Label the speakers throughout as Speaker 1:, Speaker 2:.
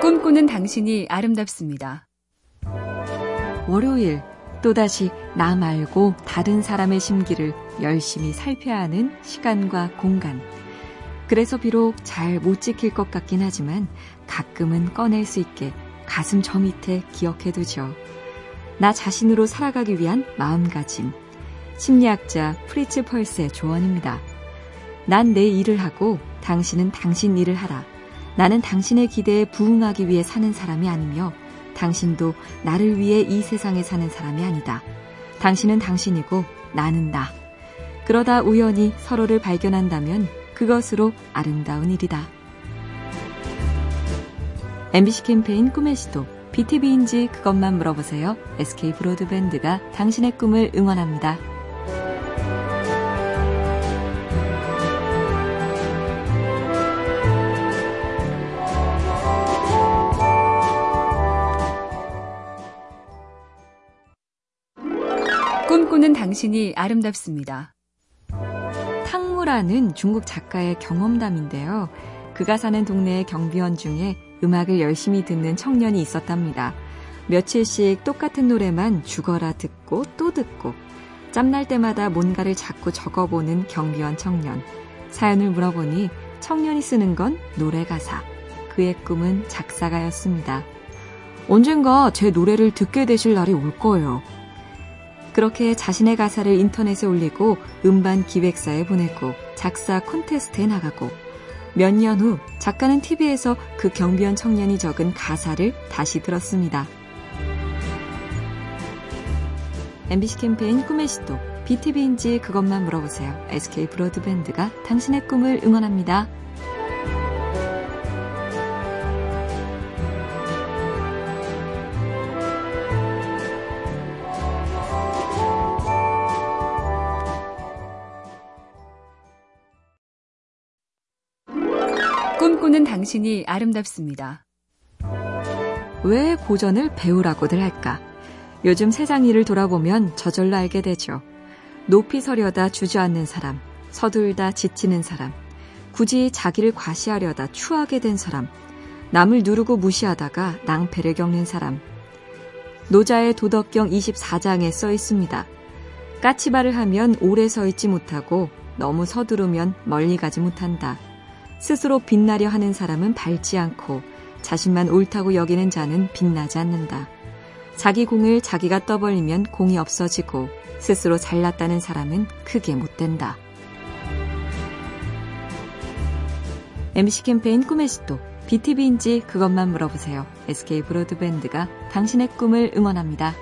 Speaker 1: 꿈꾸는 당신이 아름답습니다.
Speaker 2: 월요일 또다시 나 말고 다른 사람의 심기를 열심히 살펴야 하는 시간과 공간. 그래서 비록 잘 못 지킬 것 같긴 하지만 가끔은 꺼낼 수 있게 가슴 저 밑에 기억해두죠. 나 자신으로 살아가기 위한 마음가짐. 심리학자 프리츠 펄스의 조언입니다. 난 내 일을 하고 당신은 당신 일을 하라. 나는 당신의 기대에 부응하기 위해 사는 사람이 아니며 당신도 나를 위해 이 세상에 사는 사람이 아니다. 당신은 당신이고 나는 나. 그러다 우연히 서로를 발견한다면 그것으로 아름다운 일이다. MBC 캠페인 꿈의 시도 BTV인지 그것만 물어보세요. SK 브로드밴드가 당신의 꿈을 응원합니다.
Speaker 1: 당신이 아름답습니다.
Speaker 2: 탕무라는 중국 작가의 경험담인데요. 그가 사는 동네의 경비원 중에 음악을 열심히 듣는 청년이 있었답니다. 며칠씩 똑같은 노래만 죽어라 듣고 또 듣고 짬날 때마다 뭔가를 자꾸 적어보는 경비원 청년. 사연을 물어보니 청년이 쓰는 건 노래 가사. 그의 꿈은 작사가였습니다. 언젠가 제 노래를 듣게 되실 날이 올 거예요. 그렇게 자신의 가사를 인터넷에 올리고 음반 기획사에 보내고 작사 콘테스트에 나가고 몇 년 후 작가는 TV에서 그 경비원 청년이 적은 가사를 다시 들었습니다. MBC 캠페인 꿈의 지도 BTV인지 그것만 물어보세요. SK 브로드밴드가 당신의 꿈을 응원합니다.
Speaker 1: 꿈꾸는 당신이 아름답습니다.
Speaker 2: 왜 고전을 배우라고들 할까? 요즘 세상 일을 돌아보면 저절로 알게 되죠. 높이 서려다 주저앉는 사람, 서둘다 지치는 사람, 굳이 자기를 과시하려다 추하게 된 사람, 남을 누르고 무시하다가 낭패를 겪는 사람. 노자의 도덕경 24장에 써 있습니다. 까치발을 하면 오래 서 있지 못하고 너무 서두르면 멀리 가지 못한다. 스스로 빛나려 하는 사람은 밟지 않고 자신만 옳다고 여기는 자는 빛나지 않는다. 자기 공을 자기가 떠벌리면 공이 없어지고 스스로 잘났다는 사람은 크게 못 된다. MC 캠페인 꿈의 시도 BTV인지 그것만 물어보세요. SK 브로드밴드가 당신의 꿈을 응원합니다.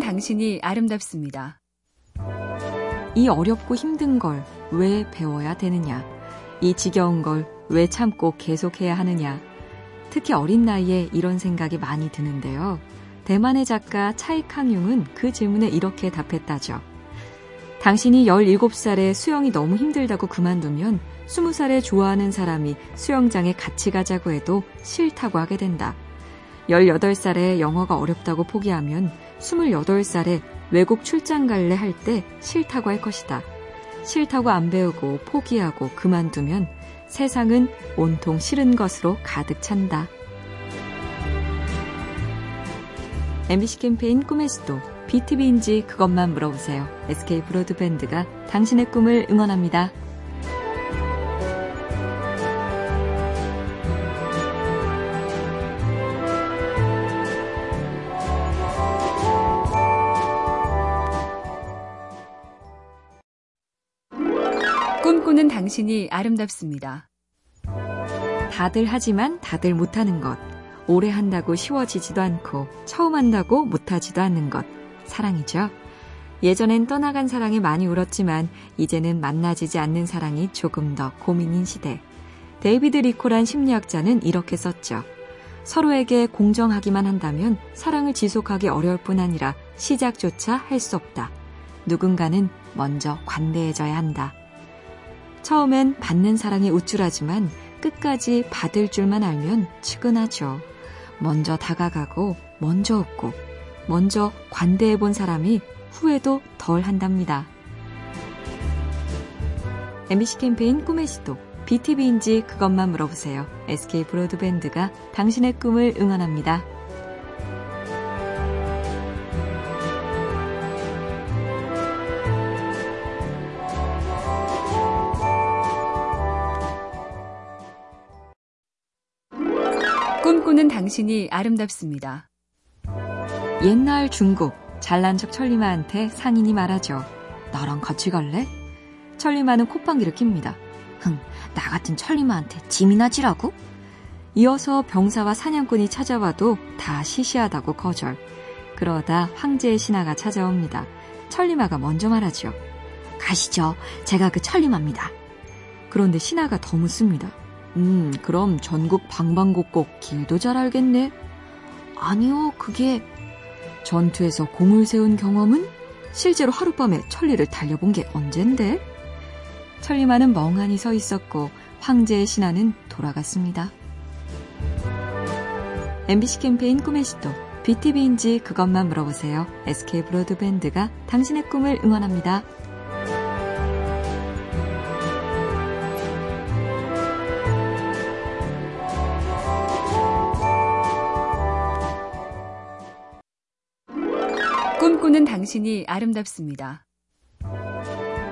Speaker 1: 당신이 아름답습니다.
Speaker 2: 이 어렵고 힘든 걸 왜 배워야 되느냐? 이 지겨운 걸 왜 참고 계속해야 하느냐? 특히 어린 나이에 이런 생각이 많이 드는데요. 대만의 작가 차이캉융은 그 질문에 이렇게 답했다죠. 당신이 17살에 수영이 너무 힘들다고 그만두면 20살에 좋아하는 사람이 수영장에 같이 가자고 해도 싫다고 하게 된다. 18살에 영어가 어렵다고 포기하면 28살에 외국 출장 갈래 할 때 싫다고 할 것이다. 싫다고 안 배우고 포기하고 그만두면 세상은 온통 싫은 것으로 가득 찬다. MBC 캠페인 꿈의 수도 BTV인지 그것만 물어보세요. SK 브로드밴드가 당신의 꿈을 응원합니다.
Speaker 1: 당신이 아름답습니다.
Speaker 2: 다들 하지만 다들 못하는 것. 오래 한다고 쉬워지지도 않고 처음 한다고 못하지도 않는 것. 사랑이죠. 예전엔 떠나간 사랑에 많이 울었지만 이제는 만나지지 않는 사랑이 조금 더 고민인 시대. 데이비드 리코란 심리학자는 이렇게 썼죠. 서로에게 공정하기만 한다면 사랑을 지속하기 어려울 뿐 아니라 시작조차 할 수 없다. 누군가는 먼저 관대해져야 한다. 처음엔 받는 사랑이 우쭐하지만 끝까지 받을 줄만 알면 측은하죠. 먼저 다가가고 먼저 웃고 먼저 관대해 본 사람이 후회도 덜 한답니다. MBC 캠페인 꿈의 시도 BTV인지 그것만 물어보세요. SK 브로드밴드가 당신의 꿈을 응원합니다.
Speaker 1: 꿈꾸는 당신이 아름답습니다.
Speaker 2: 옛날 중국 잘난 척 천리마한테 상인이 말하죠. 너랑 같이 갈래? 천리마는 콧방귀를 낍니다. 흥, 나 같은 천리마한테 짐이 나 지라고? 이어서 병사와 사냥꾼이 찾아와도 다 시시하다고 거절. 그러다 황제의 신하가 찾아옵니다. 천리마가 먼저 말하죠. 가시죠. 제가 그 천리마입니다. 그런데 신하가 더 묻습니다. 음, 그럼 전국 방방곡곡 길도 잘 알겠네? 아니요, 그게 전투에서 공을 세운 경험은 실제로 하룻밤에 천리를 달려본 게 언젠데? 천리마는 멍하니 서 있었고 황제의 신하는 돌아갔습니다. MBC 캠페인 꿈의 시도 BTV인지 그것만 물어보세요. SK 브로드밴드가 당신의 꿈을 응원합니다.
Speaker 1: 꿈꾸는 당신이 아름답습니다.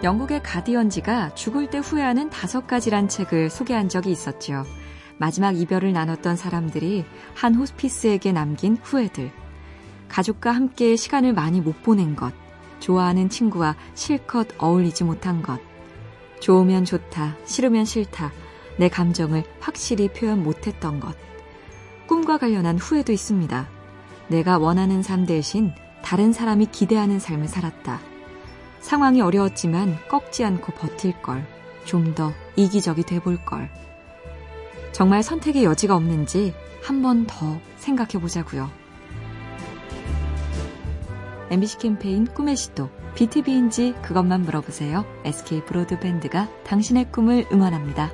Speaker 2: 영국의 가디언지가 죽을 때 후회하는 다섯 가지란 책을 소개한 적이 있었죠. 마지막 이별을 나눴던 사람들이 한 호스피스에게 남긴 후회들. 가족과 함께 시간을 많이 못 보낸 것. 좋아하는 친구와 실컷 어울리지 못한 것. 좋으면 좋다, 싫으면 싫다. 내 감정을 확실히 표현 못했던 것. 꿈과 관련한 후회도 있습니다. 내가 원하는 삶 대신 다른 사람이 기대하는 삶을 살았다. 상황이 어려웠지만 꺾지 않고 버틸 걸. 좀 더 이기적이 돼볼 걸. 정말 선택의 여지가 없는지 한 번 더 생각해 보자고요. MBC 캠페인 꿈의 시도 BTV인지 그것만 물어보세요. SK 브로드밴드가 당신의 꿈을 응원합니다.